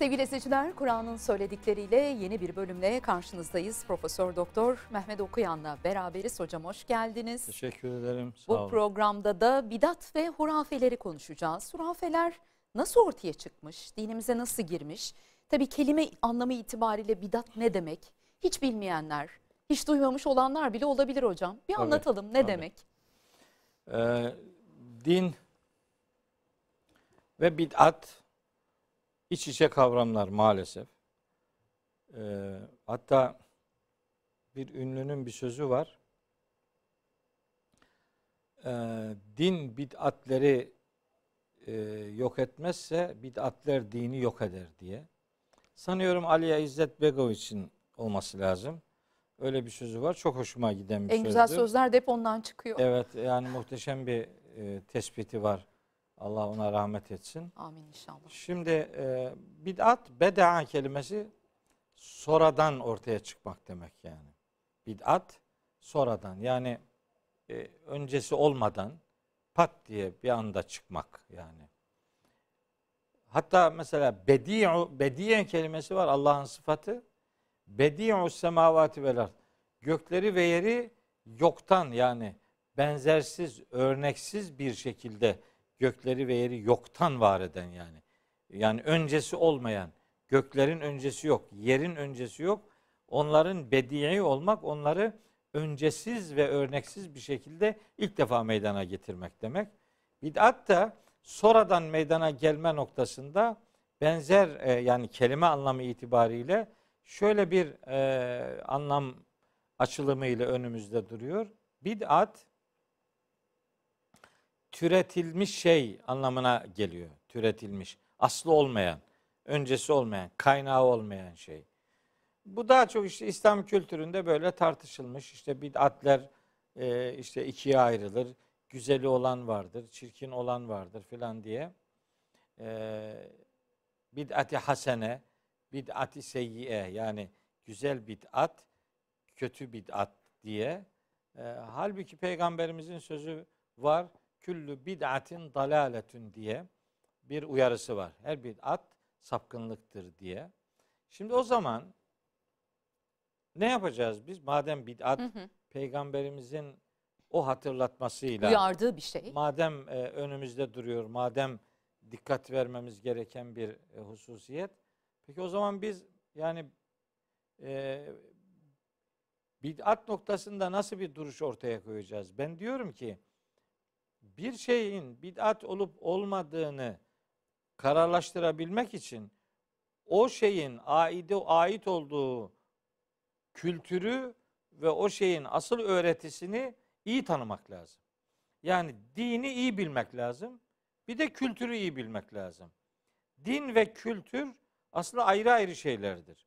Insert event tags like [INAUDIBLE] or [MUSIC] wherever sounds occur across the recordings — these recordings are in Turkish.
Sevgili izleyiciler, Kur'an'ın söyledikleriyle yeni bir bölümle karşınızdayız. Profesör Doktor Mehmet Okuyan'la beraberiz. Hocam hoş geldiniz. Teşekkür ederim. Sağ Bu olun. programda da bidat ve hurafeleri konuşacağız. Hurafeler nasıl ortaya çıkmış, dinimize nasıl girmiş? Tabii kelime anlamı itibariyle bidat ne demek? Hiç bilmeyenler, hiç duymamış olanlar bile olabilir hocam. Bir Tabii, anlatalım ne tabii. demek? Ee, din ve bid'at iç içe kavramlar maalesef. Ee, hatta bir ünlünün bir sözü var. Ee, din bid'atleri e, yok etmezse bid'atler dini yok eder diye. Sanıyorum Aliye İzzet Begoviç'in olması lazım. Öyle bir sözü var. Çok hoşuma giden bir En güzel sözdür. sözler de hep ondan çıkıyor. Evet yani muhteşem bir e, tespiti var. Allah ona rahmet etsin. Amin inşallah. Şimdi e, bid'at beda kelimesi sonradan ortaya çıkmak demek yani. Bid'at sonradan yani e, öncesi olmadan pat diye bir anda çıkmak yani. Hatta mesela bedi'u bediyen kelimesi var Allah'ın sıfatı. Bedi'u semavati vel ard. Gökleri ve yeri yoktan yani benzersiz, örneksiz bir şekilde gökleri ve yeri yoktan var eden yani. Yani öncesi olmayan, göklerin öncesi yok, yerin öncesi yok. Onların bedii olmak, onları öncesiz ve örneksiz bir şekilde ilk defa meydana getirmek demek. Bid'at da sonradan meydana gelme noktasında benzer e, yani kelime anlamı itibariyle şöyle bir e, anlam açılımı ile önümüzde duruyor. Bid'at türetilmiş şey anlamına geliyor. Türetilmiş. Aslı olmayan, öncesi olmayan, kaynağı olmayan şey. Bu daha çok işte İslam kültüründe böyle tartışılmış. İşte bid'atler e, işte ikiye ayrılır. Güzeli olan vardır, çirkin olan vardır filan diye. E, bid'ati hasene, bid'ati seyyiye yani güzel bid'at, kötü bid'at diye. E, halbuki peygamberimizin sözü var. Küllü bid'atin dalaletün diye bir uyarısı var. Her bid'at sapkınlıktır diye. Şimdi o zaman ne yapacağız biz? Madem bid'at Hı hı. peygamberimizin o hatırlatmasıyla Uyardığı bir şey. madem e, önümüzde duruyor, madem dikkat vermemiz gereken bir e, hususiyet. Peki o zaman biz yani e, bid'at noktasında nasıl bir duruş ortaya koyacağız? Ben diyorum ki bir şeyin bid'at olup olmadığını kararlaştırabilmek için o şeyin aide ait olduğu kültürü ve o şeyin asıl öğretisini iyi tanımak lazım. Yani dini iyi bilmek lazım. Bir de kültürü iyi bilmek lazım. Din ve kültür aslında ayrı ayrı şeylerdir.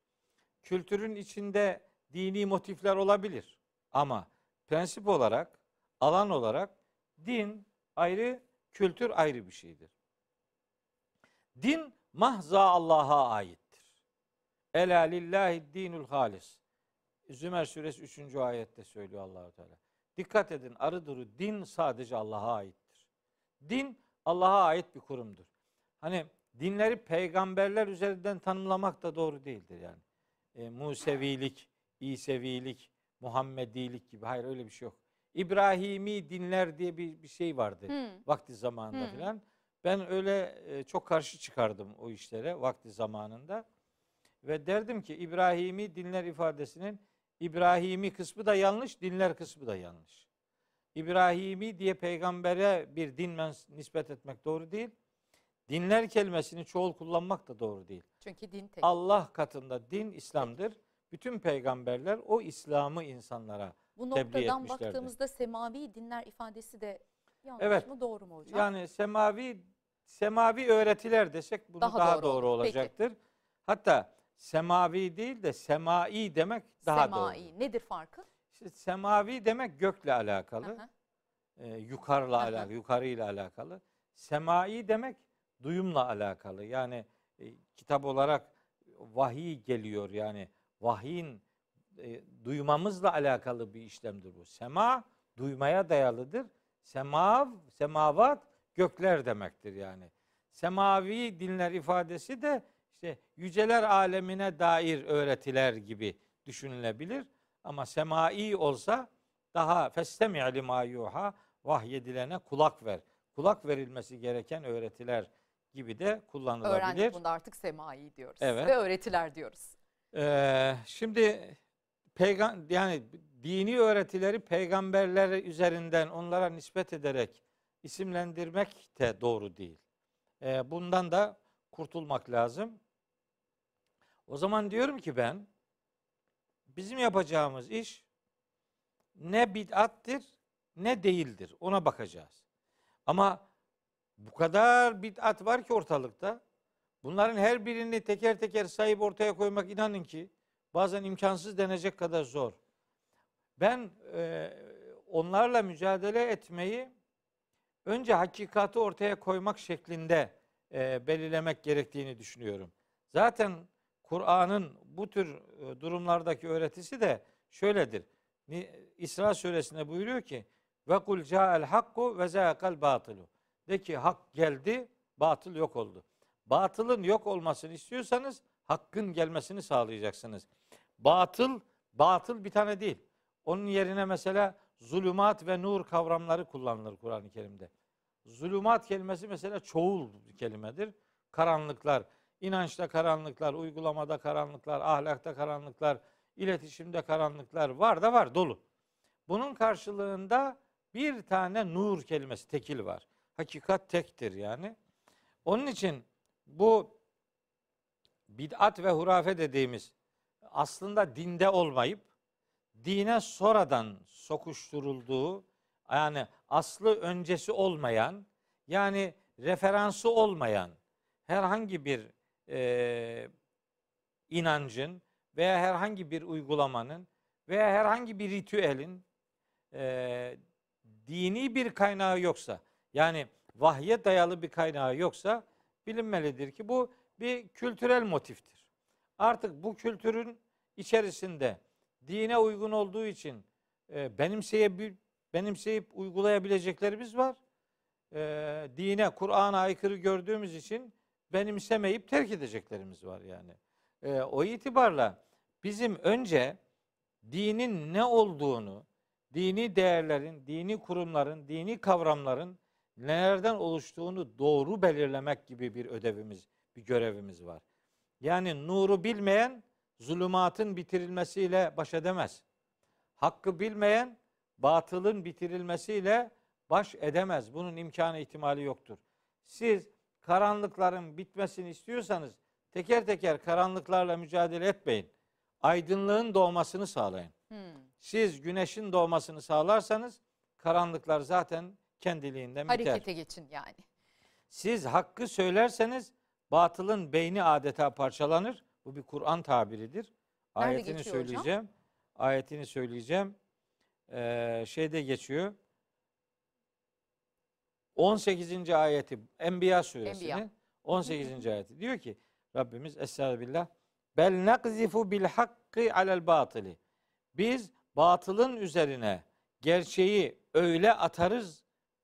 Kültürün içinde dini motifler olabilir. Ama prensip olarak, alan olarak din ayrı, kültür ayrı bir şeydir. Din mahza Allah'a aittir. Ela lillahi dinul halis. Zümer suresi 3. ayette söylüyor Allahu Teala. Dikkat edin arı duru din sadece Allah'a aittir. Din Allah'a ait bir kurumdur. Hani dinleri peygamberler üzerinden tanımlamak da doğru değildir yani. E, Musevilik, İsevilik, Muhammedilik gibi. Hayır öyle bir şey yok. İbrahimi dinler diye bir, bir şey vardı Hı. vakti zamanında Hı. filan. Ben öyle e, çok karşı çıkardım o işlere vakti zamanında. Ve derdim ki İbrahimi dinler ifadesinin İbrahimi kısmı da yanlış, dinler kısmı da yanlış. İbrahimi diye peygambere bir din nispet etmek doğru değil. Dinler kelimesini çoğul kullanmak da doğru değil. Çünkü din tek. Allah katında din İslam'dır. Bütün peygamberler o İslam'ı insanlara Bu noktadan etmişlerdi. baktığımızda semavi dinler ifadesi de yanlış Evet. mı doğru mu hocam? Yani semavi semavi öğretiler desek bunu Daha daha, doğru doğru, olur. Peki. olacaktır. Hatta semavi değil de semai demek daha Semai. doğru. Nedir farkı? İşte semavi demek gökle alakalı, Hı hı. e, yukarıla Hı hı. alakalı, yukarıyla alakalı. Semai demek duyumla alakalı. Yani e, kitap olarak vahiy geliyor yani vahyin e, duymamızla alakalı bir işlemdir bu. Sema duymaya dayalıdır. Semav, semavat gökler demektir yani. Semavi dinler ifadesi de işte yüceler alemine dair öğretiler gibi düşünülebilir. Ama semai olsa daha festemi lima yuha vahyedilene kulak ver. Kulak verilmesi gereken öğretiler gibi de kullanılabilir. Öğrendik bunda artık semai diyoruz. Evet. Ve öğretiler diyoruz. Ee, şimdi peygan yani dini öğretileri peygamberler üzerinden onlara nispet ederek isimlendirmek de doğru değil. Ee, bundan da kurtulmak lazım. O zaman diyorum ki ben bizim yapacağımız iş ne bid'attir ne değildir. Ona bakacağız. Ama bu kadar bid'at var ki ortalıkta. Bunların her birini teker teker sayıp ortaya koymak inanın ki bazen imkansız denecek kadar zor. Ben e, onlarla mücadele etmeyi önce hakikati ortaya koymak şeklinde e, belirlemek gerektiğini düşünüyorum. Zaten Kur'an'ın bu tür e, durumlardaki öğretisi de şöyledir. İsra suresinde buyuruyor ki ve kul ca'el hakku ve zâkal batılu. De ki hak geldi, batıl yok oldu. Batılın yok olmasını istiyorsanız hakkın gelmesini sağlayacaksınız. Batıl, batıl bir tane değil. Onun yerine mesela zulümat ve nur kavramları kullanılır Kur'an-ı Kerim'de. Zulümat kelimesi mesela çoğul bir kelimedir. Karanlıklar, inançta karanlıklar, uygulamada karanlıklar, ahlakta karanlıklar, iletişimde karanlıklar var da var dolu. Bunun karşılığında bir tane nur kelimesi tekil var. Hakikat tektir yani. Onun için bu bid'at ve hurafe dediğimiz aslında dinde olmayıp dine sonradan sokuşturulduğu yani aslı öncesi olmayan yani referansı olmayan herhangi bir e, inancın veya herhangi bir uygulamanın veya herhangi bir ritüelin e, dini bir kaynağı yoksa yani vahye dayalı bir kaynağı yoksa bilinmelidir ki bu bir kültürel motiftir. Artık bu kültürün içerisinde dine uygun olduğu için e, benimseyip, uygulayabileceklerimiz var. E, dine, Kur'an'a aykırı gördüğümüz için benimsemeyip terk edeceklerimiz var yani. E, o itibarla bizim önce dinin ne olduğunu, dini değerlerin, dini kurumların, dini kavramların nelerden oluştuğunu doğru belirlemek gibi bir ödevimiz, bir görevimiz var. Yani nuru bilmeyen zulümatın bitirilmesiyle baş edemez. Hakkı bilmeyen batılın bitirilmesiyle baş edemez. Bunun imkanı ihtimali yoktur. Siz karanlıkların bitmesini istiyorsanız teker teker karanlıklarla mücadele etmeyin. Aydınlığın doğmasını sağlayın. Hmm. Siz güneşin doğmasını sağlarsanız karanlıklar zaten kendiliğinden biter. Harekete geçin yani. Siz hakkı söylerseniz batılın beyni adeta parçalanır. Bu bir Kur'an tabiridir. Nerede Ayetini söyleyeceğim. Hocam? Ayetini söyleyeceğim. Ee, şeyde geçiyor. 18. ayeti Enbiya suresinin Enbiya. 18. ayeti diyor ki Rabbimiz Estağfirullah Bel nakzifu bil hakki alel batili. Biz batılın üzerine gerçeği öyle atarız,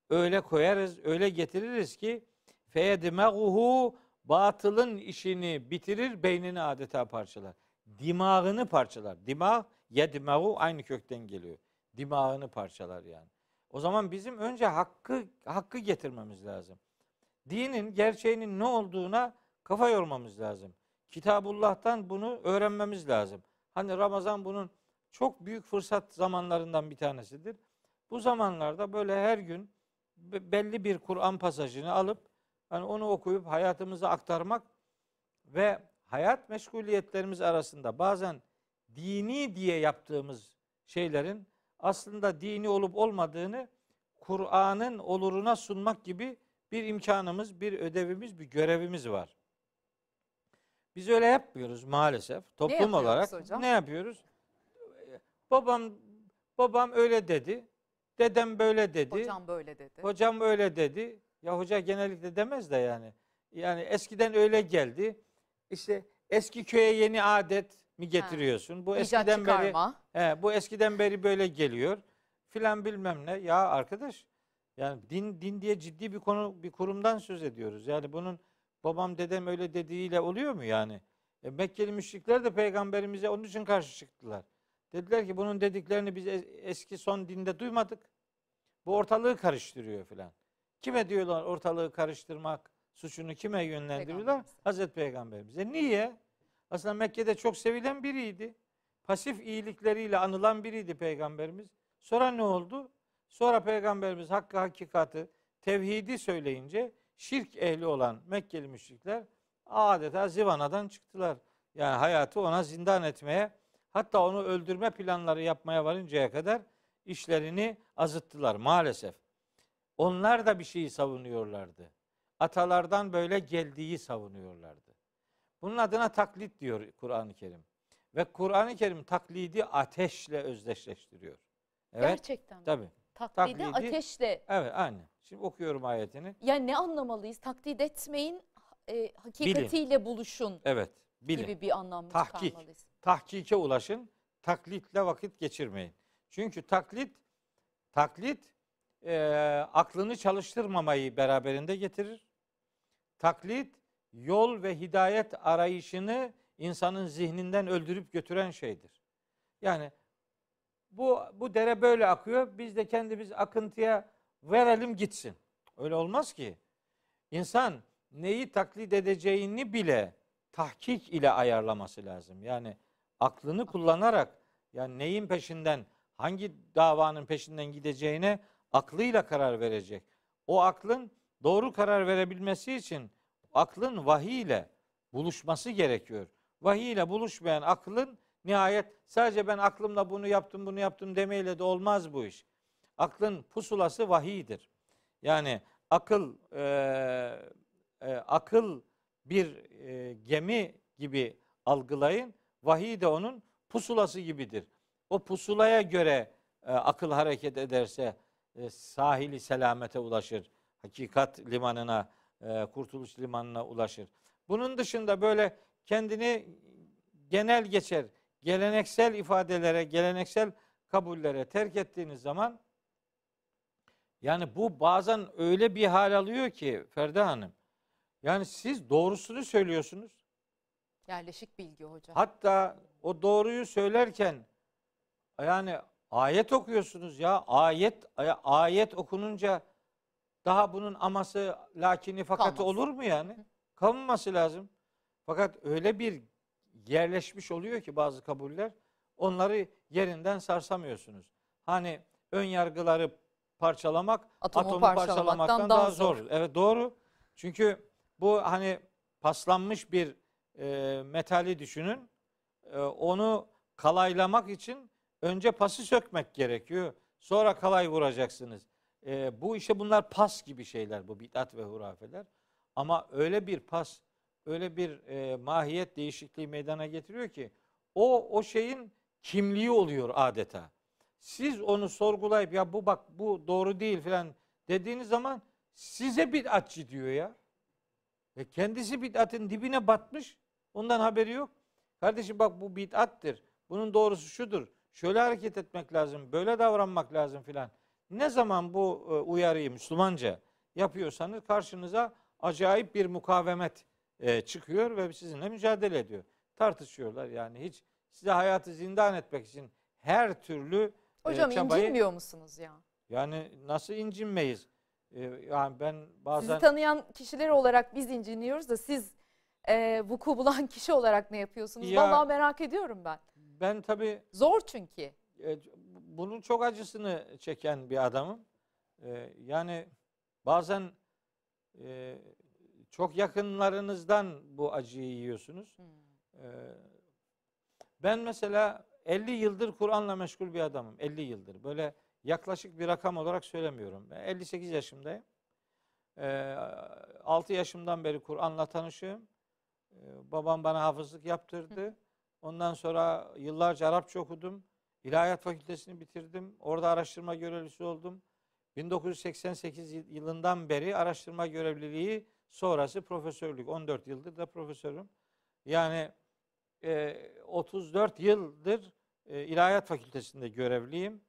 öyle koyarız, öyle getiririz ki feyedmeguhu batılın işini bitirir, beynini adeta parçalar. Dimağını parçalar. Dimağ, yedmehu aynı kökten geliyor. Dimağını parçalar yani. O zaman bizim önce hakkı hakkı getirmemiz lazım. Dinin gerçeğinin ne olduğuna kafa yormamız lazım. Kitabullah'tan bunu öğrenmemiz lazım. Hani Ramazan bunun çok büyük fırsat zamanlarından bir tanesidir. Bu zamanlarda böyle her gün belli bir Kur'an pasajını alıp hani onu okuyup hayatımıza aktarmak ve hayat meşguliyetlerimiz arasında bazen dini diye yaptığımız şeylerin aslında dini olup olmadığını Kur'an'ın oluruna sunmak gibi bir imkanımız, bir ödevimiz, bir görevimiz var. Biz öyle yapmıyoruz maalesef. Toplum ne olarak hocam? ne yapıyoruz? Babam babam öyle dedi. Dedem böyle dedi. Hocam böyle dedi. Hocam öyle dedi. Ya hoca genellikle demez de yani. Yani eskiden öyle geldi. İşte eski köye yeni adet mi getiriyorsun? Bu İcat eskiden çıkarma. beri he, bu eskiden beri böyle geliyor. Filan bilmem ne. Ya arkadaş yani din din diye ciddi bir konu bir kurumdan söz ediyoruz. Yani bunun babam dedem öyle dediğiyle oluyor mu yani? E, Mekkeli müşrikler de peygamberimize onun için karşı çıktılar. Dediler ki bunun dediklerini biz es- eski son dinde duymadık. Bu ortalığı karıştırıyor filan. Kime diyorlar ortalığı karıştırmak suçunu kime yönlendiriyorlar? Hazreti Peygamberimize. Niye? Aslında Mekke'de çok sevilen biriydi. Pasif iyilikleriyle anılan biriydi Peygamberimiz. Sonra ne oldu? Sonra Peygamberimiz hakkı hakikati, tevhidi söyleyince şirk ehli olan Mekkeli müşrikler adeta zivanadan çıktılar. Yani hayatı ona zindan etmeye hatta onu öldürme planları yapmaya varıncaya kadar işlerini azıttılar maalesef. Onlar da bir şeyi savunuyorlardı. Atalardan böyle geldiği savunuyorlardı. Bunun adına taklit diyor Kur'an-ı Kerim. Ve Kur'an-ı Kerim taklidi ateşle özdeşleştiriyor. Evet. Gerçekten. mi? Tabii. Taklidi, taklidi- ateşle. Evet, aynı. Şimdi okuyorum ayetini. Yani ne anlamalıyız? Taklit etmeyin, e, hakikatiyle buluşun Evet. Bilin. gibi bir anlam Tahkik. çıkarmalıyız? tahkike ulaşın. Taklitle vakit geçirmeyin. Çünkü taklit taklit e, aklını çalıştırmamayı beraberinde getirir. Taklit yol ve hidayet arayışını insanın zihninden öldürüp götüren şeydir. Yani bu bu dere böyle akıyor. Biz de kendimiz akıntıya verelim gitsin. Öyle olmaz ki. İnsan neyi taklit edeceğini bile tahkik ile ayarlaması lazım. Yani aklını kullanarak yani neyin peşinden, hangi davanın peşinden gideceğine aklıyla karar verecek. O aklın doğru karar verebilmesi için aklın vahiy ile buluşması gerekiyor. Vahiy ile buluşmayan aklın nihayet sadece ben aklımla bunu yaptım bunu yaptım demeyle de olmaz bu iş. Aklın pusulası vahiydir. Yani akıl e, e, akıl bir e, gemi gibi algılayın. Vahiy de onun pusulası gibidir. O pusulaya göre e, akıl hareket ederse e, sahili selamete ulaşır. Hakikat limanına, e, kurtuluş limanına ulaşır. Bunun dışında böyle kendini genel geçer, geleneksel ifadelere, geleneksel kabullere terk ettiğiniz zaman yani bu bazen öyle bir hal alıyor ki Ferda Hanım. Yani siz doğrusunu söylüyorsunuz. Yerleşik bilgi hocam. Hatta o doğruyu söylerken yani ayet okuyorsunuz ya. Ayet ay- ayet okununca daha bunun aması lakini fakatı Kalmaz. olur mu yani? Kalmaması lazım. Fakat öyle bir yerleşmiş oluyor ki bazı kabuller onları yerinden sarsamıyorsunuz. Hani ön yargıları parçalamak Atomu atomu, parçalamaktan parçalamaktan daha daha zor. zor. Evet doğru. Çünkü bu hani paslanmış bir e, metali düşünün. E, onu kalaylamak için önce pası sökmek gerekiyor. Sonra kalay vuracaksınız. E, bu işte bunlar pas gibi şeyler bu bid'at ve hurafeler. Ama öyle bir pas, öyle bir e, mahiyet değişikliği meydana getiriyor ki o o şeyin kimliği oluyor adeta. Siz onu sorgulayıp ya bu bak bu doğru değil falan dediğiniz zaman size bid'atçı diyor ya. Ve kendisi bid'atın dibine batmış. Ondan haberi yok. Kardeşim bak bu bid'attır. Bunun doğrusu şudur. Şöyle hareket etmek lazım. Böyle davranmak lazım filan. Ne zaman bu e, uyarıyı Müslümanca yapıyorsanız karşınıza acayip bir mukavemet e, çıkıyor ve sizinle mücadele ediyor. Tartışıyorlar yani hiç size hayatı zindan etmek için her türlü e, Hocam çabayı incinmiyor musunuz ya? yani nasıl incinmeyiz? Yani ben bazen Sizi tanıyan kişiler olarak biz inciniyoruz da siz e, vuku bulan kişi olarak ne yapıyorsunuz? Ya- Vallahi merak ediyorum ben. Ben tabii Zor çünkü. e, bunun çok acısını çeken bir adamım. E, yani bazen e, çok yakınlarınızdan bu acıyı yiyorsunuz. Hmm. E, ben mesela 50 yıldır Kur'an'la meşgul bir adamım. 50 yıldır. Böyle yaklaşık bir rakam olarak söylemiyorum. Ben 58 yaşındayım. E, 6 yaşımdan beri Kur'an'la tanışığım. E, babam bana hafızlık yaptırdı. Ondan sonra yıllarca Arapça okudum. İlahiyat Fakültesini bitirdim. Orada araştırma görevlisi oldum. 1988 yıl- yılından beri araştırma görevliliği sonrası profesörlük. 14 yıldır da profesörüm. Yani e, 34 yıldır e, İlahiyat Fakültesinde görevliyim.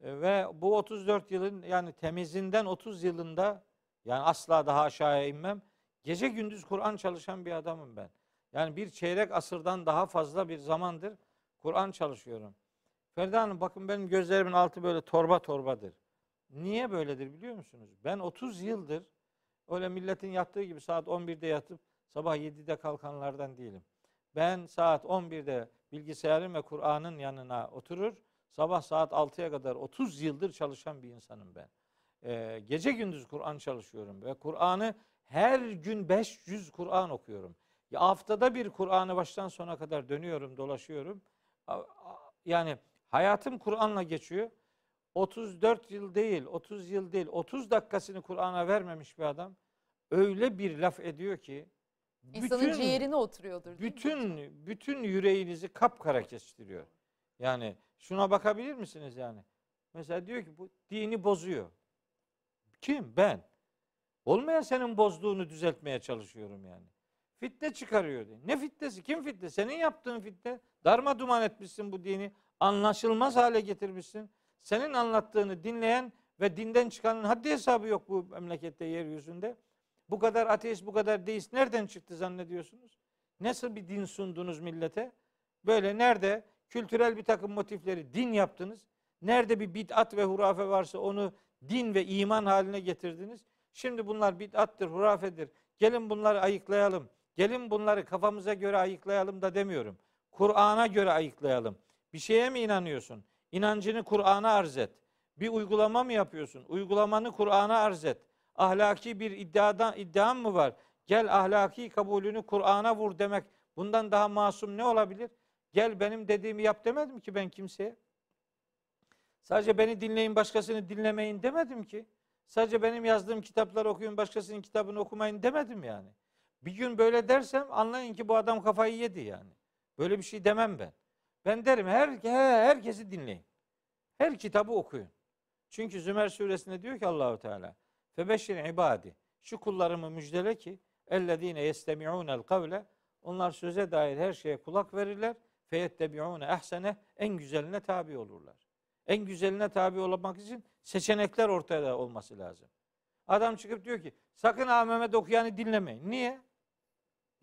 E, ve bu 34 yılın yani temizinden 30 yılında yani asla daha aşağıya inmem. Gece gündüz Kur'an çalışan bir adamım ben. Yani bir çeyrek asırdan daha fazla bir zamandır Kur'an çalışıyorum. Ferda Hanım bakın benim gözlerimin altı böyle torba torbadır. Niye böyledir biliyor musunuz? Ben 30 yıldır öyle milletin yattığı gibi saat 11'de yatıp sabah 7'de kalkanlardan değilim. Ben saat 11'de bilgisayarın ve Kur'an'ın yanına oturur. Sabah saat 6'ya kadar 30 yıldır çalışan bir insanım ben. Ee, gece gündüz Kur'an çalışıyorum ve Kur'an'ı her gün 500 Kur'an okuyorum. Ya haftada bir Kur'an'ı baştan sona kadar dönüyorum, dolaşıyorum. Yani hayatım Kur'an'la geçiyor. 34 yıl değil, 30 yıl değil, 30 dakikasını Kur'an'a vermemiş bir adam öyle bir laf ediyor ki İnsanın bütün, ciğerine oturuyordur. Bütün mi? bütün yüreğinizi kapkara kestiriyor. Yani şuna bakabilir misiniz yani? Mesela diyor ki bu dini bozuyor. Kim? Ben. Olmayan senin bozduğunu düzeltmeye çalışıyorum yani. Fitne çıkarıyor diye. Ne fitnesi? Kim fitne? Senin yaptığın fitne. Darma duman etmişsin bu dini. Anlaşılmaz hale getirmişsin. Senin anlattığını dinleyen ve dinden çıkanın haddi hesabı yok bu memlekette yeryüzünde. Bu kadar ateist, bu kadar deist nereden çıktı zannediyorsunuz? Nasıl bir din sundunuz millete? Böyle nerede kültürel bir takım motifleri din yaptınız? Nerede bir bid'at ve hurafe varsa onu din ve iman haline getirdiniz? Şimdi bunlar bid'attır, hurafedir. Gelin bunları ayıklayalım. Gelin bunları kafamıza göre ayıklayalım da demiyorum. Kur'an'a göre ayıklayalım. Bir şeye mi inanıyorsun? İnancını Kur'an'a arz et. Bir uygulama mı yapıyorsun? Uygulamanı Kur'an'a arz et. Ahlaki bir iddiadan iddian mı var? Gel ahlaki kabulünü Kur'an'a vur demek. Bundan daha masum ne olabilir? Gel benim dediğimi yap demedim ki ben kimseye. Sadece beni dinleyin başkasını dinlemeyin demedim ki. Sadece benim yazdığım kitapları okuyun başkasının kitabını okumayın demedim yani. Bir gün böyle dersem anlayın ki bu adam kafayı yedi yani. Böyle bir şey demem ben. Ben derim her, herkesi dinleyin. Her kitabı okuyun. Çünkü Zümer suresinde diyor ki Allahu Teala Febeşşir ibadi. Şu kullarımı müjdele ki ellezine yestemi'unel kavle onlar söze dair her şeye kulak verirler. Feyettebi'une ehsene en güzeline tabi olurlar. En güzeline tabi olmak için seçenekler ortada olması lazım. Adam çıkıp diyor ki sakın ha Mehmet okuyanı dinlemeyin. Niye?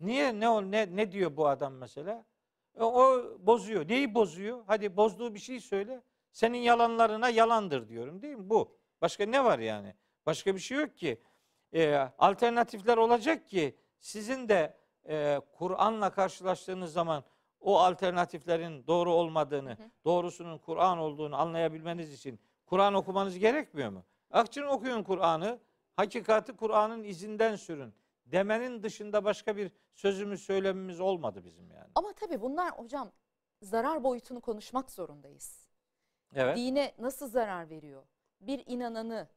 Niye? Ne, ne, ne diyor bu adam mesela? E, o bozuyor. Neyi bozuyor? Hadi bozduğu bir şey söyle. Senin yalanlarına yalandır diyorum değil mi? Bu. Başka ne var yani? Başka bir şey yok ki. E, alternatifler olacak ki sizin de e, Kur'an'la karşılaştığınız zaman o alternatiflerin doğru olmadığını, hı doğrusunun Kur'an olduğunu anlayabilmeniz için Kur'an okumanız gerekmiyor mu? Akçın okuyun Kur'an'ı, hakikati Kur'an'ın izinden sürün demenin dışında başka bir sözümüz söylememiz olmadı bizim yani. Ama tabii bunlar hocam zarar boyutunu konuşmak zorundayız. Evet. Dine nasıl zarar veriyor? Bir inananı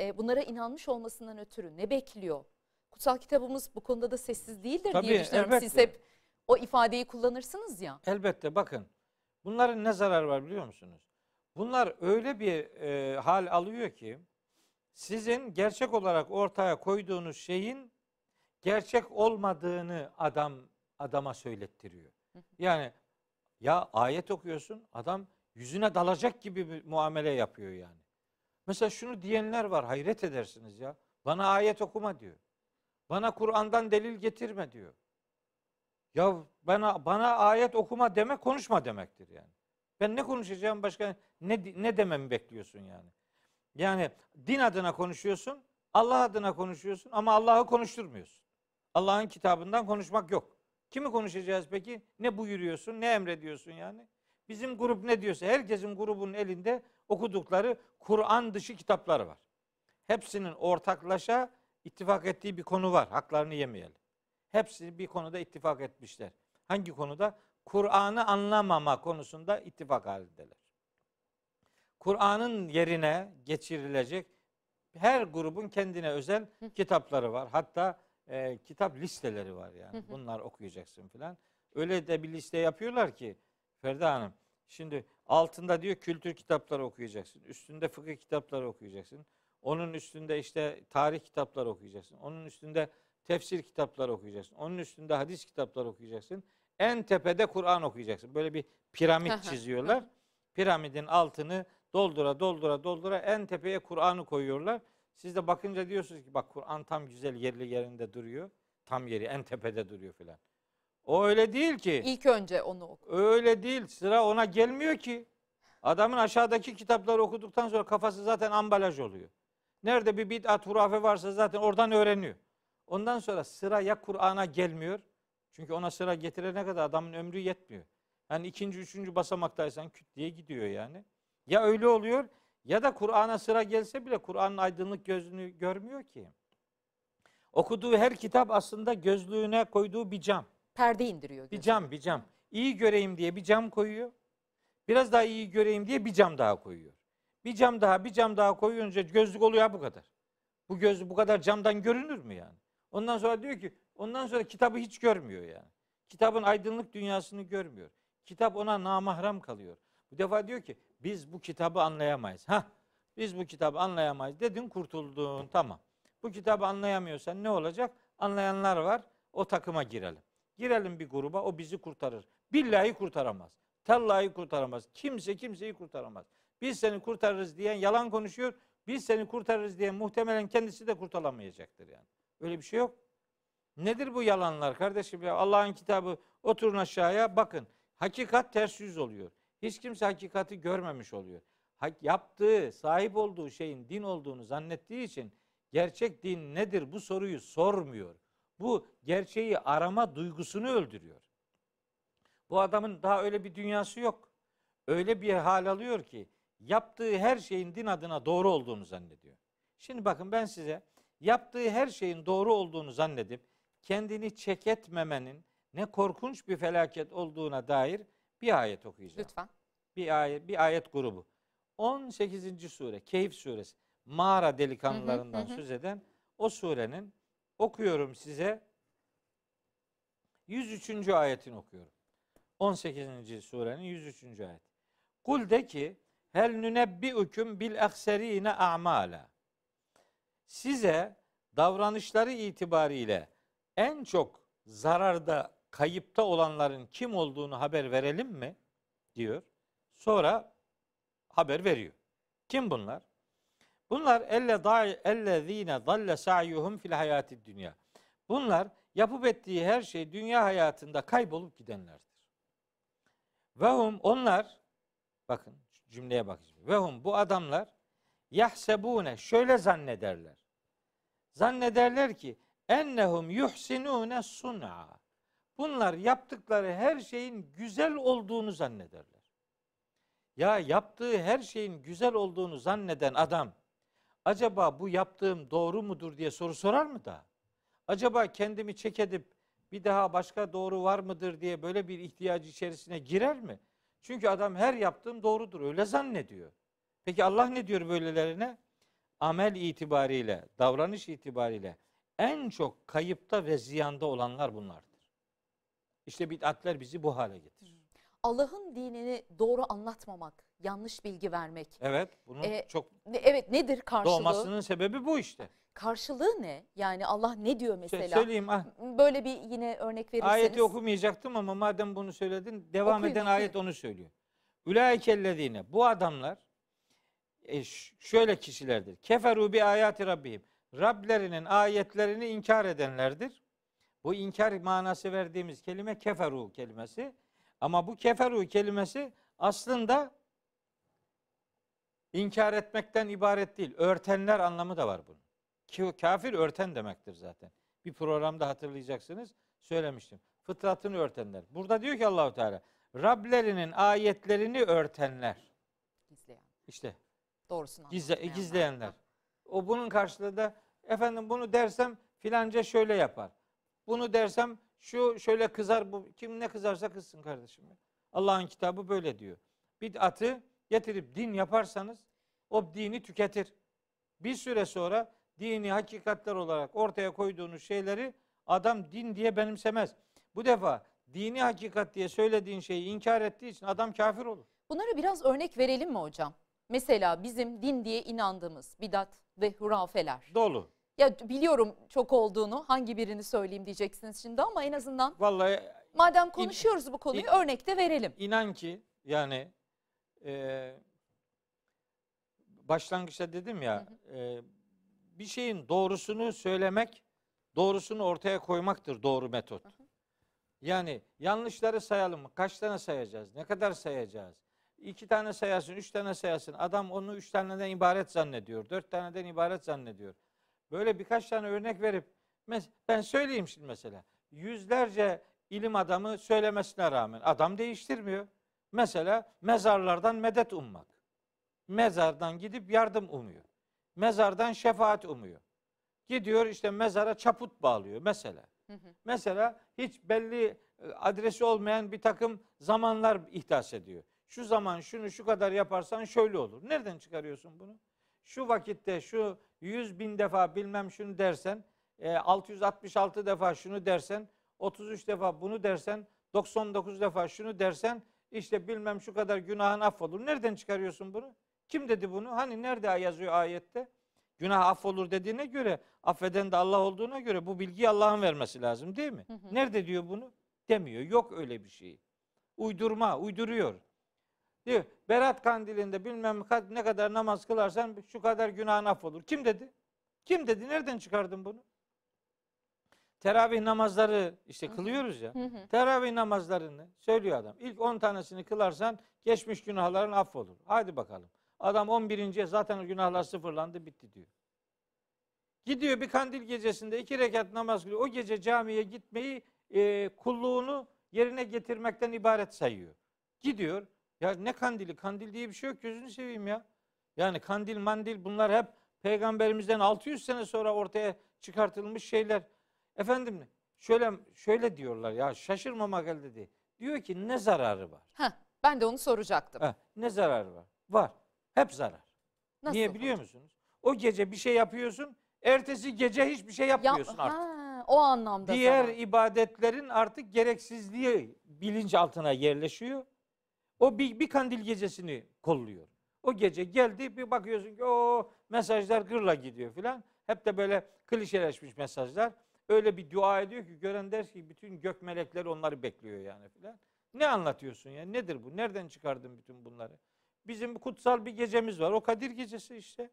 e, bunlara inanmış olmasından ötürü ne bekliyor? Kutsal kitabımız bu konuda da sessiz değildir Tabii, diye düşünüyorum. Elbette. Siz hep o ifadeyi kullanırsınız ya. Elbette bakın. Bunların ne zararı var biliyor musunuz? Bunlar öyle bir e, hal alıyor ki sizin gerçek olarak ortaya koyduğunuz şeyin gerçek olmadığını adam adama söylettiriyor. Yani ya ayet okuyorsun adam yüzüne dalacak gibi bir muamele yapıyor yani. Mesela şunu diyenler var hayret edersiniz ya. Bana ayet okuma diyor. Bana Kur'an'dan delil getirme diyor. Ya bana bana ayet okuma demek konuşma demektir yani. Ben ne konuşacağım başka ne ne dememi bekliyorsun yani? Yani din adına konuşuyorsun, Allah adına konuşuyorsun ama Allah'ı konuşturmuyorsun. Allah'ın kitabından konuşmak yok. Kimi konuşacağız peki? Ne buyuruyorsun, ne emrediyorsun yani? Bizim grup ne diyorsa herkesin grubunun elinde okudukları Kur'an dışı kitaplar var. Hepsinin ortaklaşa ittifak ettiği bir konu var. Haklarını yemeyelim. Hepsi bir konuda ittifak etmişler. Hangi konuda? Kur'an'ı anlamama konusunda ittifak halindeler. Kur'an'ın yerine geçirilecek her grubun kendine özel kitapları var. Hatta e, kitap listeleri var yani. Bunlar okuyacaksın filan. Öyle de bir liste yapıyorlar ki Ferda Hanım. Şimdi altında diyor kültür kitapları okuyacaksın. Üstünde fıkıh kitapları okuyacaksın. Onun üstünde işte tarih kitapları okuyacaksın. Onun üstünde tefsir kitapları okuyacaksın. Onun üstünde hadis kitapları okuyacaksın. En tepede Kur'an okuyacaksın. Böyle bir piramit çiziyorlar. Piramidin altını doldura doldura doldura en tepeye Kur'an'ı koyuyorlar. Siz de bakınca diyorsunuz ki bak Kur'an tam güzel yerli yerinde duruyor. tam yeri en tepede duruyor filan. O öyle değil ki. İlk önce onu oku. Öyle değil. Sıra ona gelmiyor ki. Adamın aşağıdaki kitapları okuduktan sonra kafası zaten ambalaj oluyor. Nerede bir bid'at hurafe varsa zaten oradan öğreniyor. Ondan sonra sıra ya Kur'an'a gelmiyor. Çünkü ona sıra getirene kadar adamın ömrü yetmiyor. Yani ikinci, üçüncü basamaktaysan küt diye gidiyor yani. Ya öyle oluyor ya da Kur'an'a sıra gelse bile Kur'an'ın aydınlık gözünü görmüyor ki. Okuduğu her kitap aslında gözlüğüne koyduğu bir cam. Perde indiriyor. Bir gözüne. cam, bir cam. İyi göreyim diye bir cam koyuyor. Biraz daha iyi göreyim diye bir cam daha koyuyor. Bir cam daha, bir cam daha koyunca gözlük oluyor bu kadar. Bu gözlük bu kadar camdan görünür mü yani? Ondan sonra diyor ki, ondan sonra kitabı hiç görmüyor yani. Kitabın aydınlık dünyasını görmüyor. Kitap ona namahram kalıyor. Bu defa diyor ki, biz bu kitabı anlayamayız. Ha, biz bu kitabı anlayamayız dedin kurtuldun tamam. Bu kitabı anlayamıyorsan ne olacak? Anlayanlar var. O takıma girelim. Girelim bir gruba o bizi kurtarır. Billahi kurtaramaz. Tallahi kurtaramaz. Kimse kimseyi kurtaramaz. Biz seni kurtarırız diyen yalan konuşuyor. Biz seni kurtarırız diyen muhtemelen kendisi de kurtaramayacaktır yani. Öyle bir şey yok. Nedir bu yalanlar kardeşim ya? Allah'ın kitabı oturun aşağıya bakın. Hakikat ters yüz oluyor. Hiç kimse hakikati görmemiş oluyor. Ha- Yaptığı, sahip olduğu şeyin din olduğunu zannettiği için gerçek din nedir bu soruyu sormuyor. Bu gerçeği arama duygusunu öldürüyor. Bu adamın daha öyle bir dünyası yok. Öyle bir hal alıyor ki yaptığı her şeyin din adına doğru olduğunu zannediyor. Şimdi bakın ben size yaptığı her şeyin doğru olduğunu zannedip kendini çeketmemenin ne korkunç bir felaket olduğuna dair bir ayet okuyacağım. Lütfen. Bir ayet, bir ayet grubu. 18. sure Keyif suresi. Mağara delikanlılarından Hı hı, hı söz eden o surenin okuyorum size 103. ayetini okuyorum. 18. surenin 103. ayet. Kul de ki hel nünebbiukum bil ekserine a'mala. Size davranışları itibariyle en çok zararda, kayıpta olanların kim olduğunu haber verelim mi? diyor. Sonra haber veriyor. Kim bunlar? Bunlar elle da ellezine dalle sa'yuhum fil hayatid dünya. Bunlar yapıp ettiği her şey dünya hayatında kaybolup gidenlerdir. Ve hum onlar bakın cümleye bak. Ve hum bu adamlar yahsebune şöyle zannederler. Zannederler ki ennehum yuhsinune sun'a. Bunlar yaptıkları her şeyin güzel olduğunu zannederler. Ya yaptığı her şeyin güzel olduğunu zanneden adam acaba bu yaptığım doğru mudur diye soru sorar mı da? Acaba kendimi çek edip bir daha başka doğru var mıdır diye böyle bir ihtiyacı içerisine girer mi? Çünkü adam her yaptığım doğrudur öyle zannediyor. Peki Allah ne diyor böylelerine? Amel itibariyle, davranış itibariyle en çok kayıpta ve ziyanda olanlar bunlardır. İşte bid'atler bizi bu hale getirir. Allah'ın dinini doğru anlatmamak, yanlış bilgi vermek. Evet, bunun Ee, çok Ne- Evet nedir karşılığı? doğmasının sebebi bu işte. Karşılığı ne? Yani Allah ne diyor mesela? Söyleyeyim ah, Böyle bir yine örnek verirseniz. ayeti okumayacaktım ama madem bunu söyledin, devam Okuyun, eden okuyun. ayet onu söylüyor. Ülaikellezine bu adamlar e, şöyle kişilerdir. Keferu bi ayati rabbihim. Rablerinin ayetlerini inkar edenlerdir. Bu inkar manası verdiğimiz kelime keferu kelimesi. Ama bu keferu kelimesi aslında inkar etmekten ibaret değil. Örtenler anlamı da var bunun. Kafir örten demektir zaten. Bir programda hatırlayacaksınız söylemiştim. Fıtratını örtenler. Burada diyor ki Allahu Teala Rablerinin ayetlerini örtenler. Gizleyen. İşte Doğrusunu Gizle, gizleyenler. O bunun karşılığı da efendim bunu dersem filanca şöyle yapar. Bunu dersem şu şöyle kızar bu kim ne kızarsa kızsın kardeşim. Allah'ın kitabı böyle diyor. Bid'atı getirip din yaparsanız o dini tüketir. Bir süre sonra dini hakikatler olarak ortaya koyduğunuz şeyleri adam din diye benimsemez. Bu defa dini hakikat diye söylediğin şeyi inkar ettiği için adam kafir olur. Bunlara biraz örnek verelim mi hocam? Mesela bizim din diye inandığımız bidat ve hurafeler. Dolu. Ya biliyorum çok olduğunu hangi birini söyleyeyim diyeceksiniz şimdi ama en azından Vallahi madem konuşuyoruz bu konuyu in- örnek de verelim. İnan ki yani e, başlangıçta dedim ya e, bir şeyin doğrusunu söylemek Doğrusunu ortaya koymaktır doğru metot. Yani yanlışları sayalım mı? Kaç tane sayacağız? Ne kadar sayacağız? İki tane sayasın, üç tane sayasın. Adam onu üç taneden ibaret zannediyor. Dört taneden ibaret zannediyor. Böyle birkaç tane örnek verip ben söyleyeyim şimdi mesela. Yüzlerce ilim adamı söylemesine rağmen adam değiştirmiyor. Mesela mezarlardan medet ummak. Mezardan gidip yardım umuyor. Mezardan şefaat umuyor. Gidiyor işte mezara çaput bağlıyor mesela. Hı hı. Mesela hiç belli e, adresi olmayan bir takım zamanlar ihdas ediyor. Şu zaman şunu şu kadar yaparsan şöyle olur. Nereden çıkarıyorsun bunu? Şu vakitte şu 100 bin defa bilmem şunu dersen, e, 666 defa şunu dersen, 33 defa bunu dersen, 99 defa şunu dersen, işte bilmem şu kadar günahın affolur. Nereden çıkarıyorsun bunu? Kim dedi bunu? Hani nerede yazıyor ayette? Günah affolur dediğine göre, affeden de Allah olduğuna göre bu bilgiyi Allah'ın vermesi lazım değil mi? Hı hı. Nerede diyor bunu? Demiyor. Yok öyle bir şey. Uydurma, uyduruyor. Diyor, Berat kandilinde bilmem ne kadar namaz kılarsan şu kadar günahın affolur. Kim dedi? Kim dedi? Nereden çıkardın bunu? Teravih namazları işte kılıyoruz ya. Hı hı. Teravih namazlarını söylüyor adam. İlk 10 tanesini kılarsan geçmiş günahların affolur. Hadi bakalım. Adam 11. zaten günahlar sıfırlandı bitti diyor. Gidiyor bir kandil gecesinde iki rekat namaz kılıyor. O gece camiye gitmeyi e, kulluğunu yerine getirmekten ibaret sayıyor. Gidiyor. Ya ne kandili? Kandil diye bir şey yok. Gözünü seveyim ya. Yani kandil mandil bunlar hep peygamberimizden 600 sene sonra ortaya çıkartılmış şeyler. Efendim şöyle şöyle diyorlar ya şaşırmamak elde değil. Diyor ki ne zararı var? Heh, ben de onu soracaktım. Ha, ne zararı var? Var. Hep zarar. Nasıl Niye biliyor hocam? musunuz? O gece bir şey yapıyorsun, ertesi gece hiçbir şey Yap- yapmıyorsun artık. Ha, o anlamda Diğer zarar. ibadetlerin artık gereksizliği bilinçaltına yerleşiyor. O bir, bir kandil gecesini kolluyor. O gece geldi bir bakıyorsun ki o mesajlar gırla gidiyor filan. Hep de böyle klişeleşmiş mesajlar. Öyle bir dua ediyor ki gören der ki bütün gök melekleri onları bekliyor yani filan. Ne anlatıyorsun ya? Nedir bu? Nereden çıkardın bütün bunları? Bizim kutsal bir gecemiz var. O Kadir gecesi işte.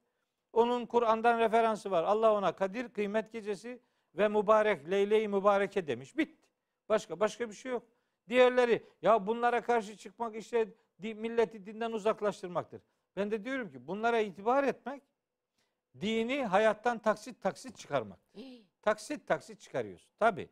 Onun Kur'an'dan referansı var. Allah ona Kadir kıymet gecesi ve mübarek Leyle-i Mübareke demiş. Bitti. Başka başka bir şey yok. Diğerleri ya bunlara karşı çıkmak işte milleti dinden uzaklaştırmaktır. Ben de diyorum ki bunlara itibar etmek dini hayattan taksit taksit çıkarmak. [GASPS] Taksit taksit çıkarıyorsun. Tabi.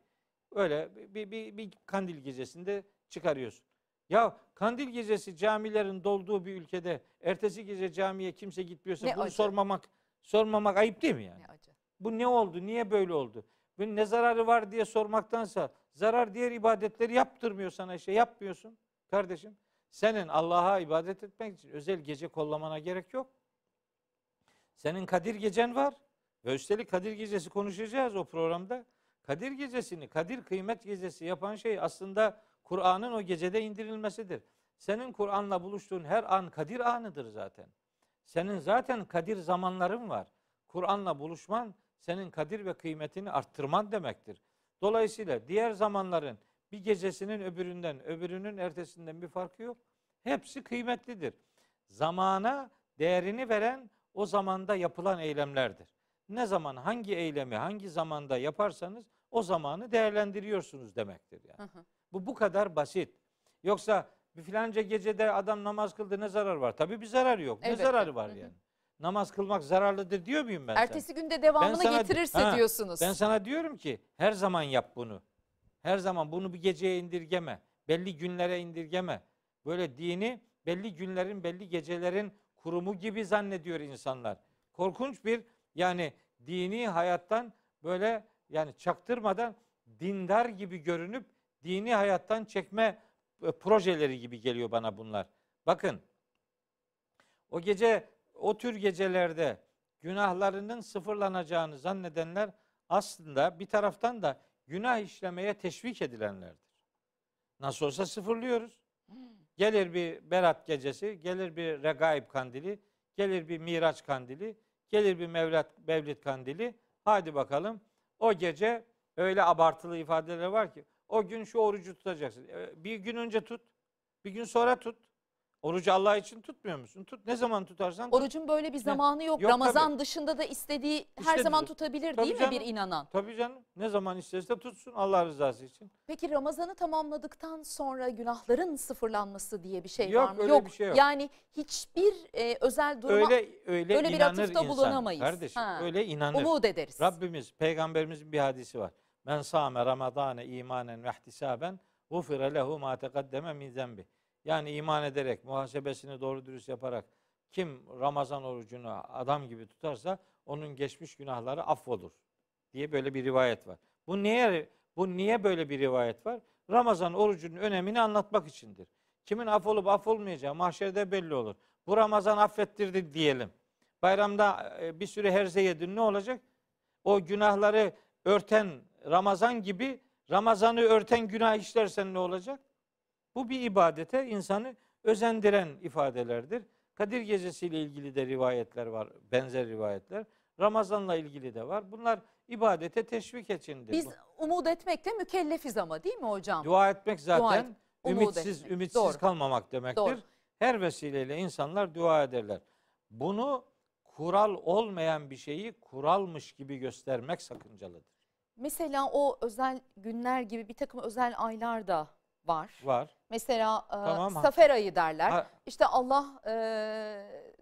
Öyle bir, bir, bir kandil gecesinde çıkarıyorsun. Ya kandil gecesi camilerin dolduğu bir ülkede ertesi gece camiye kimse gitmiyorsa Ne bunu acı. sormamak sormamak ayıp değil mi yani? Ne acı. Bu ne oldu? Niye böyle oldu? Bunun ne zararı var diye sormaktansa zarar diğer ibadetleri yaptırmıyor sana işte yapmıyorsun kardeşim. Senin Allah'a ibadet etmek için özel gece kollamana gerek yok. Senin Kadir gecen var ve üstelik Kadir gecesi konuşacağız o programda. Kadir gecesini, Kadir kıymet gecesi yapan şey aslında Kur'an'ın o gecede indirilmesidir. Senin Kur'an'la buluştuğun her an Kadir anıdır zaten. Senin zaten Kadir zamanların var. Kur'an'la buluşman senin kadir ve kıymetini arttırman demektir. Dolayısıyla diğer zamanların bir gecesinin öbüründen, öbürünün ertesinden bir farkı yok. Hepsi kıymetlidir. Zamana değerini veren o zamanda yapılan eylemlerdir. Ne zaman hangi eylemi hangi zamanda yaparsanız o zamanı değerlendiriyorsunuz demektir yani. Hı hı. Bu bu kadar basit. Yoksa bir filanca gecede adam namaz kıldı ne zarar var? Tabii bir zarar yok. Elbette. Ne zararı var Hı hı. yani? Namaz kılmak zararlıdır diyor muyum ben sana? Ertesi günde devamını sana- getirirse Ha, diyorsunuz. Ben sana diyorum ki her zaman yap bunu. Her zaman bunu bir geceye indirgeme. Belli günlere indirgeme. Böyle dini belli günlerin, belli gecelerin kurumu gibi zannediyor insanlar. Korkunç bir yani dini hayattan böyle yani çaktırmadan dindar gibi görünüp dini hayattan çekme e, projeleri gibi geliyor bana bunlar. Bakın o gece o tür gecelerde günahlarının sıfırlanacağını zannedenler aslında bir taraftan da günah işlemeye teşvik edilenlerdir. Nasıl olsa sıfırlıyoruz. Gelir bir Berat gecesi, gelir bir Regaib kandili, gelir bir Miraç kandili, gelir bir Mevlid, Mevlid kandili. Hadi bakalım o gece öyle abartılı ifadeler var ki o gün şu orucu tutacaksın. E, Bir gün önce tut, bir gün sonra tut. Orucu Allah için tutmuyor musun? Tut. Ne zaman tutarsan tut. Orucun böyle bir zamanı yok. Yok Ramazan dışında da istediği her İstediği- zaman tutabilir Tabii değil mi canım. bir inanan? Tabii canım. Ne zaman isterse tutsun Allah rızası için. Peki Ramazan'ı tamamladıktan sonra günahların sıfırlanması diye bir şey Yok, var mı? öyle bir şey yok. Yani hiçbir e, özel duruma öyle öyle öyle bir atıfta insan. bulunamayız. Kardeşim Ha. öyle inanır. umut ederiz. Rabbimiz, peygamberimizin bir hadisi var. Men sâme ramadâne imanen ve ihtisâben gufire lehu ma teqaddeme min zembi. Yani iman ederek, muhasebesini doğru dürüst yaparak kim Ramazan orucunu adam gibi tutarsa onun geçmiş günahları affolur diye böyle bir rivayet var. Bu niye bu niye böyle bir rivayet var? Ramazan orucunun önemini anlatmak içindir. Kimin affolup affolmayacağı mahşerde belli olur. Bu Ramazan affettirdi diyelim. Bayramda e, bir sürü herze yedin ne olacak? O günahları örten Ramazan gibi Ramazan'ı örten günah işlersen ne olacak? Bu bir ibadete insanı özendiren ifadelerdir. Kadir Gecesi ile ilgili de rivayetler var, benzer rivayetler. Ramazan'la ilgili de var. Bunlar ibadete teşvik içindir. Biz umut etmekle mükellefiz ama değil mi hocam? Dua etmek zaten et, umut ümitsiz etmek. ümitsiz Doğru. kalmamak demektir. Doğru. Her vesileyle insanlar dua ederler. Bunu kural olmayan bir şeyi kuralmış gibi göstermek sakıncalıdır. Mesela o özel günler gibi bir takım özel aylar da var. Var. Mesela e, Tamam. Safer ayı derler. Ha- İşte Allah e,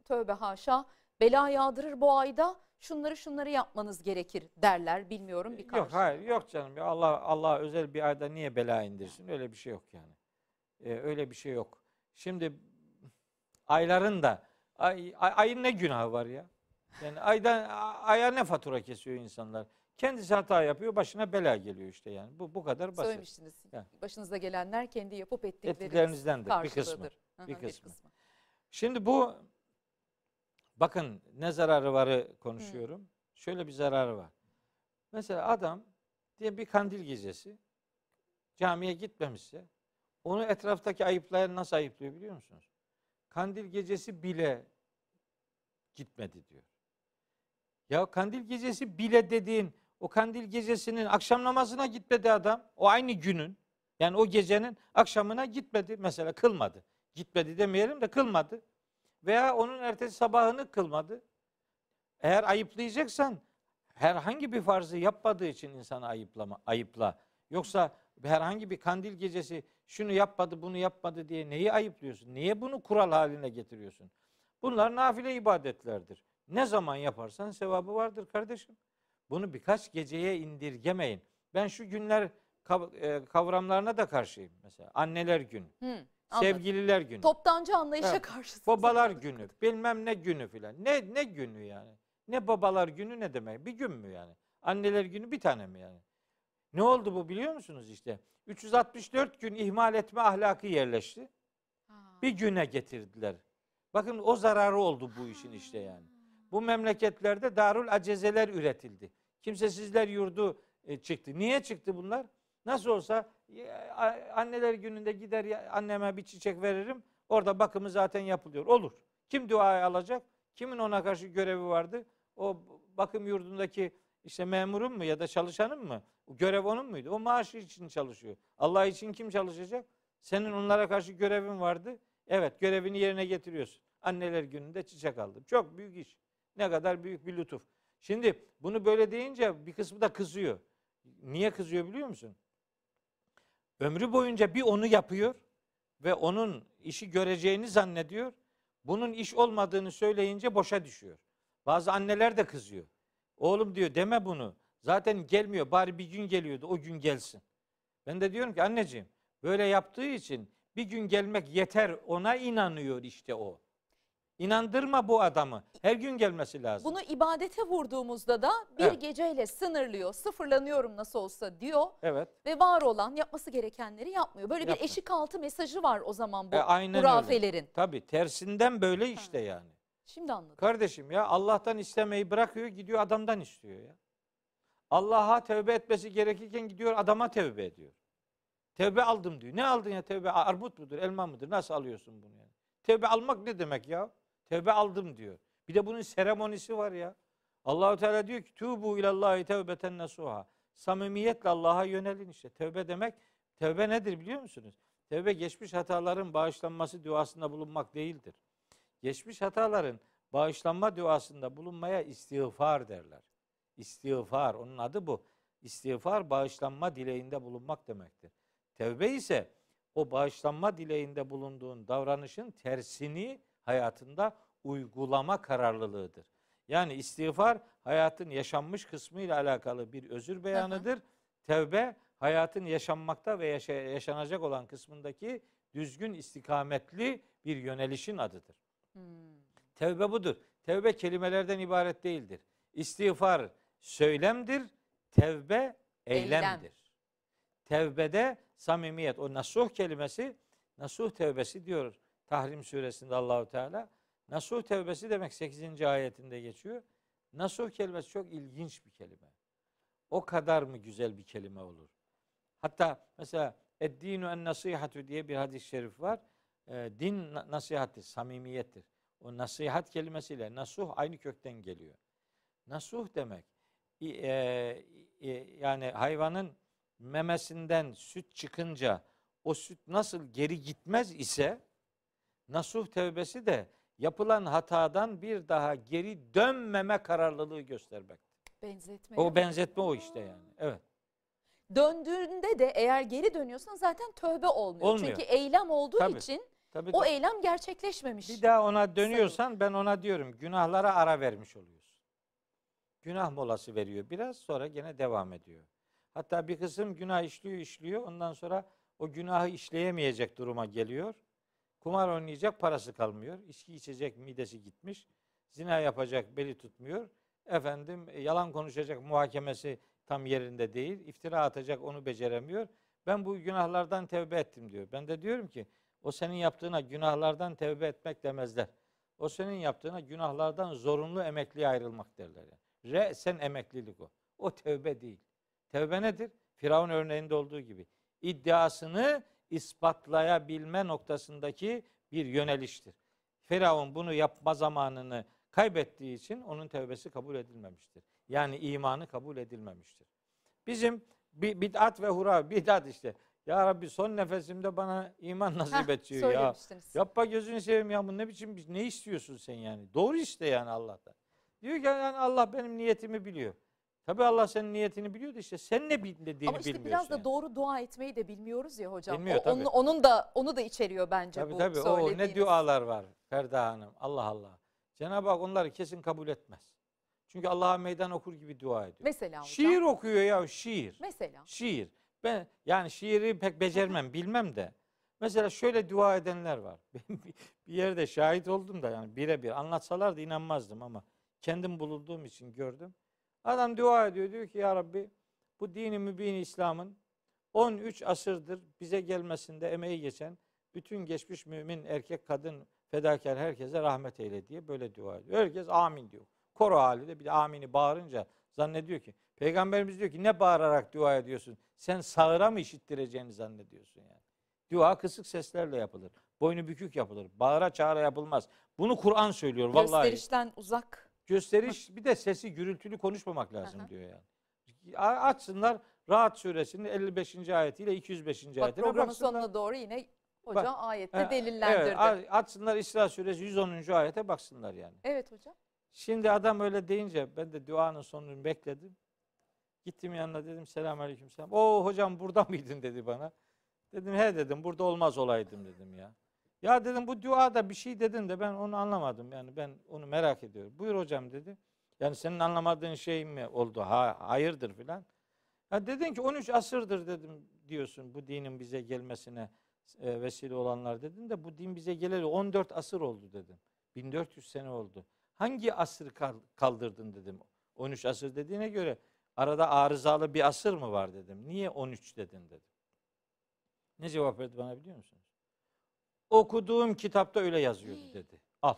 tövbe haşa bela yağdırır bu ayda şunları şunları yapmanız gerekir derler. Bilmiyorum bir Yok karşı. hayır yok canım. Ya Allah Allah özel bir ayda niye bela indirsin? Öyle bir şey yok yani. Ee, öyle bir şey yok. Şimdi ayların da ay, ay- ayın ne günahı var ya? Yani aydan a- aya ne fatura kesiyor insanlar? Kendisi hata yapıyor, başına bela geliyor işte yani. Bu bu kadar basit. Söylemiştiniz. Yani. Başınıza gelenler kendi yapıp ettikleriniz Ettiklerinizdendir, bir kısmı, karşılığıdır. Hı hı, bir kısmı. kısmı. Şimdi bu bakın ne zararı varı konuşuyorum. Şöyle bir zararı var. Mesela adam diye bir kandil gecesi camiye gitmemişse onu etraftaki ayıplayan nasıl ayıplıyor biliyor musunuz? Kandil gecesi bile gitmedi diyor. Ya kandil gecesi bile dediğin o kandil gecesinin akşam namazına gitmedi adam. O aynı günün yani o gecenin akşamına gitmedi mesela kılmadı. Gitmedi demeyelim de kılmadı. Veya onun ertesi sabahını kılmadı. Eğer ayıplayacaksan herhangi bir farzı yapmadığı için insanı ayıplama, ayıpla. Yoksa herhangi bir kandil gecesi şunu yapmadı bunu yapmadı diye neyi ayıplıyorsun? Niye bunu kural haline getiriyorsun? Bunlar nafile ibadetlerdir. Ne zaman yaparsan sevabı vardır kardeşim. Bunu birkaç geceye indirgemeyin. Ben şu günler e, kavramlarına da karşıyım mesela. Anneler günü, Hı, anladım. sevgililer günü. Toptancı anlayışa Evet. karşı. Babalar günü, bilmem ne günü filan. Ne ne günü yani? Ne babalar günü ne demek? Bir gün mü yani? Anneler günü bir tane mi yani? Ne oldu bu biliyor musunuz işte? 364 gün ihmal etme ahlakı yerleşti. Ha. Bir güne getirdiler. Bakın o zararı oldu bu işin işte yani. Bu memleketlerde darul acezeler üretildi. Kimsesizler yurdu e, çıktı. Niye çıktı bunlar? Nasıl olsa anneler gününde gider anneme bir çiçek veririm. Orada bakımı zaten yapılıyor. Olur. Kim duayı alacak? Kimin ona karşı görevi vardı? O bakım yurdundaki işte memurun mu ya da çalışanın mı? O görev onun muydu? O maaşı için çalışıyor. Allah için kim çalışacak? Senin onlara karşı görevin vardı. Evet görevini yerine getiriyorsun. Anneler gününde çiçek aldım. Çok büyük iş. Ne kadar büyük bir lütuf. Şimdi bunu böyle deyince bir kısmı da kızıyor. Niye kızıyor biliyor musun? Ömrü boyunca bir onu yapıyor ve onun işi göreceğini zannediyor. Bunun iş olmadığını söyleyince boşa düşüyor. Bazı anneler de kızıyor. Oğlum diyor deme bunu. Zaten gelmiyor. Bari bir gün geliyordu. O gün gelsin. Ben de diyorum ki anneciğim böyle yaptığı için bir gün gelmek yeter. Ona inanıyor işte o. İnandırma bu adamı. Her gün gelmesi lazım. Bunu ibadete vurduğumuzda da bir Evet. geceyle sınırlıyor. Sıfırlanıyorum nasıl olsa diyor Evet. ve var olan yapması gerekenleri yapmıyor. Böyle bir eşik altı mesajı var o zaman bu E, aynen öyle. hurafelerin. Tabii tersinden böyle işte yani. Şimdi anladım. Kardeşim ya Allah'tan istemeyi bırakıyor gidiyor adamdan istiyor ya. Allah'a tevbe etmesi gerekirken gidiyor adama tevbe ediyor. Tevbe aldım diyor. Ne aldın ya tevbe? Armut mudur, elma mıdır? Nasıl alıyorsun bunu yani? Tevbe almak ne demek ya? Tevbe aldım diyor. Bir de bunun seremonisi var ya. Allahu Teala diyor ki tubu ilallahi tevbeten nasuha. Samimiyetle Allah'a yönelin işte. Tevbe demek tevbe nedir biliyor musunuz? Tevbe geçmiş hataların bağışlanması duasında bulunmak değildir. Geçmiş hataların bağışlanma duasında bulunmaya istiğfar derler. İstiğfar, onun adı bu. İstiğfar bağışlanma dileğinde bulunmak demektir. Tevbe ise o bağışlanma dileğinde bulunduğun davranışın tersini hayatında uygulama kararlılığıdır. Yani istiğfar hayatın yaşanmış kısmı ile alakalı bir özür beyanıdır. Tevbe hayatın yaşanmakta ve yaşa- yaşanacak olan kısmındaki düzgün istikametli bir yönelişin adıdır. Hmm. Tevbe budur. Tevbe kelimelerden ibaret değildir. İstiğfar söylemdir, tevbe Eylem. eylemdir. Tevbede samimiyet. O nasuh kelimesi, nasuh tevbesi diyor Tahrim suresinde Allahu Teala. Nasuh tevbesi demek 8. ayetinde geçiyor. Nasuh kelimesi çok ilginç bir kelime. O kadar mı güzel bir kelime olur? Hatta mesela eddinu en nasihatu diye bir hadis-i şerif var. Ee, din na- nasihattir, samimiyettir. O nasihat kelimesiyle nasuh aynı kökten geliyor. Nasuh demek e, i- yani hayvanın memesinden süt çıkınca o süt nasıl geri gitmez ise nasuh tevbesi de yapılan hatadan bir daha geri dönmeme kararlılığı göstermek. Benzetme. O benzetme o işte yani. Evet. Döndüğünde de eğer geri dönüyorsan zaten tövbe olmuyor. Olmuyor. Çünkü eylem olduğu Tabii. için Tabii o tabii. eylem gerçekleşmemiş. Bir daha ona dönüyorsan ben ona diyorum günahlara ara vermiş oluyorsun. Günah molası veriyor biraz sonra gene devam ediyor. Hatta bir kısım günah işliyor işliyor ondan sonra o günahı işleyemeyecek duruma geliyor. Kumar oynayacak parası kalmıyor. İçki içecek midesi gitmiş. Zina yapacak beli tutmuyor. Efendim e, yalan konuşacak muhakemesi tam yerinde değil. İftira atacak onu beceremiyor. Ben bu günahlardan tevbe ettim diyor. Ben de diyorum ki o senin yaptığına günahlardan tevbe etmek demezler. O senin yaptığına günahlardan zorunlu emekliye ayrılmak derler. Re sen emeklilik o. O tevbe değil. Tevbe nedir? Firavun örneğinde olduğu gibi. iddiasını ispatlayabilme noktasındaki bir yöneliştir. Firavun bunu yapma zamanını kaybettiği için onun tevbesi kabul edilmemiştir. Yani imanı kabul edilmemiştir. Bizim bi- bid'at ve hura bid'at işte. Ya Rabbi son nefesimde bana iman nasip et diyor ya. Yapma gözünü seveyim ya bu ne biçim ne istiyorsun sen yani? Doğru iste yani Allah'tan. Diyor ki yani Allah benim niyetimi biliyor. Tabii Allah senin niyetini biliyor da işte sen ne bildiğini Ama işte bilmiyorsun. biraz da yani. doğru dua etmeyi de bilmiyoruz ya hocam. Bilmiyor, O- onun, tabii. onun da onu da içeriyor bence Tabii bu tabii o ne dualar var Ferda Hanım. Allah Allah. Cenab-ı Hak onları kesin kabul etmez. Çünkü Allah'a meydan okur gibi dua ediyor. Mesela hocam. Şiir okuyor ya şiir. Mesela. Şiir. Ben yani şiiri pek becermem, [LAUGHS] bilmem de. Mesela şöyle dua edenler var. [LAUGHS] Bir- yerde şahit oldum da yani birebir anlatsalardı inanmazdım ama kendim bulunduğum için gördüm. Adam dua ediyor diyor ki ya Rabbi bu dini mübin İslam'ın 13 asırdır bize gelmesinde emeği geçen bütün geçmiş mümin erkek kadın fedakar herkese rahmet eyle diye böyle dua ediyor. Herkes amin diyor. Koro halinde bir de amini bağırınca zannediyor ki Peygamberimiz diyor ki ne bağırarak dua ediyorsun? Sen sağıra mı işittireceğini zannediyorsun yani. Dua kısık seslerle yapılır. Boynu bükük yapılır. Bağıra çağıra yapılmaz. Bunu Kur'an söylüyor vallahi. Gösterişten uzak. Gösteriş bir de sesi gürültülü konuşmamak lazım hı. diyor yani. Açsınlar Rahat suresinin 55. ayetiyle 205. Bak ayetine programın baksınlar. sonuna doğru yine hocam Bak, ayette delillendirdi. Evet, açsınlar İsra suresi 110. ayete baksınlar yani. evet hocam. Şimdi adam öyle deyince ben de duanın sonunu bekledim. Gittim yanına dedim selamünaleyküm selam. O hocam burada [LAUGHS] mıydın dedi bana. Dedim he dedim burada olmaz olaydım dedim ya. Ya dedim bu duada bir şey dedin de ben onu anlamadım. Yani ben onu merak ediyorum. Buyur hocam dedi. Yani senin anlamadığın şey mi oldu? Ha, hayırdır filan. Ya dedin ki 13 asırdır dedim diyorsun bu dinin bize gelmesine e, vesile olanlar dedin de bu din bize geleli 14 asır oldu dedim. 1400 sene oldu. Hangi asır kal- kaldırdın dedim. 13 asır dediğine göre arada arızalı bir asır mı var dedim. Niye 13 dedin dedim. Ne cevap verdi bana biliyor musunuz? Okuduğum kitapta öyle yazıyordu dedi. Al.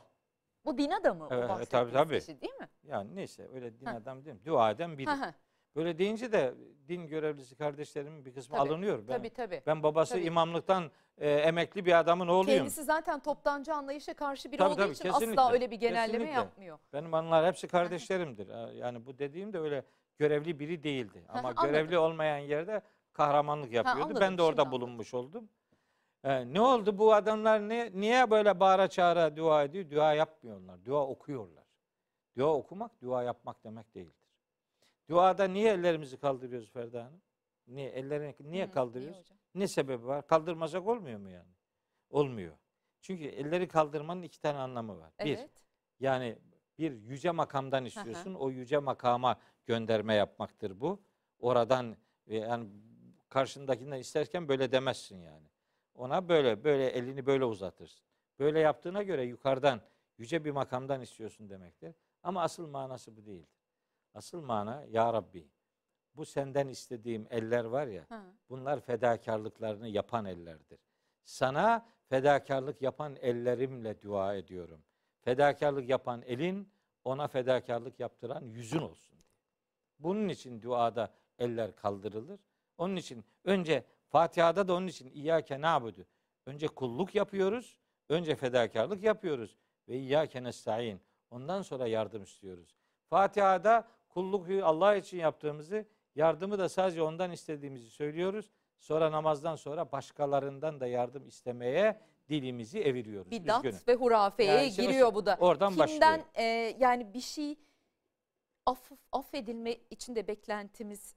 Bu din adamı Evet, o bahsettiğiniz tabii, tabii. kişi değil mi? Yani neyse öyle din Heh. adam değil mi? Dua eden biri. Hı hı, Böyle deyince de din görevlisi kardeşlerimin bir kısmı Tabii, alınıyor. Ben, tabii tabii. ben babası Tabii. imamlıktan e, emekli bir adamın oğluyum. Kendisi zaten toptancı anlayışa karşı biri Tabii, olduğu tabii, için kesinlikle, asla öyle bir genelleme kesinlikle. yapmıyor. Benim anılar hepsi kardeşlerimdir. Ha, Yani bu dediğim de öyle görevli biri değildi. Ama Anladım. görevli olmayan yerde kahramanlık yapıyordu. anladım, ben de orada şimdi anladım. bulunmuş oldum. He, ne oldu bu adamlar ne, niye böyle bağıra çağıra dua ediyor? Dua yapmıyorlar. Dua okuyorlar. Dua okumak dua yapmak demek değildir. Duada niye ellerimizi kaldırıyoruz Ferda Hanım? Niye ellerini niye Hı, kaldırıyoruz? hocam? Ne sebebi var? Kaldırmasak olmuyor mu yani? Olmuyor. Çünkü elleri kaldırmanın iki tane anlamı var. Bir, Evet. yani bir yüce makamdan istiyorsun. O yüce makama gönderme yapmaktır bu. Oradan e, yani karşındakinden isterken böyle demezsin yani. Ona böyle böyle elini böyle uzatırsın. Böyle yaptığına göre yukarıdan yüce bir makamdan istiyorsun demektir. Ama asıl manası bu değildir. Asıl mana ya Rabbi bu senden istediğim eller var ya Ha. Bunlar fedakarlıklarını yapan ellerdir. Sana fedakarlık yapan ellerimle dua ediyorum. Fedakarlık yapan elin ona fedakarlık yaptıran yüzün olsun. Bunun için duada eller kaldırılır. Onun için önce Fatiha'da da onun için İyyâke na'budu. Önce kulluk yapıyoruz. Önce fedakarlık yapıyoruz. Ve İyyâke nestaîn. Ondan sonra yardım istiyoruz. Fatiha'da kulluk Allah için yaptığımızı, yardımı da sadece ondan istediğimizi söylüyoruz. Sonra namazdan sonra başkalarından da yardım istemeye dilimizi eviriyoruz. Bidat Üzgünüm. ve hurafeye Yani o- giriyor bu da. Oradan Kimden başlıyor. e, yani bir şey aff, affedilme için de beklentimiz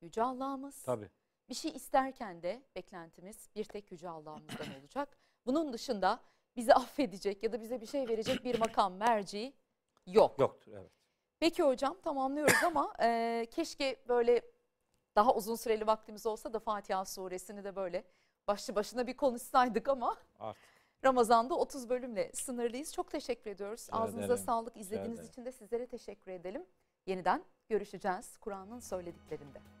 Yüce Allah'ımız. Tabii. Bir şey isterken de beklentimiz bir tek Yüce Allah'ımızdan [CLEARS THROAT] olacak. Bunun dışında bizi affedecek ya da bize bir şey verecek bir makam merci yok. Yoktur evet. Peki hocam tamamlıyoruz ama e, keşke böyle daha uzun süreli vaktimiz olsa da Fatiha suresini de böyle başlı başına bir konuşsaydık ama Artık. Ramazan'da 30 bölümle sınırlıyız. Çok teşekkür ediyoruz. Rica Ağzınıza ederim. sağlık. Rica İzlediğiniz ederim. için de sizlere teşekkür edelim. Yeniden görüşeceğiz Kur'an'ın söylediklerinde.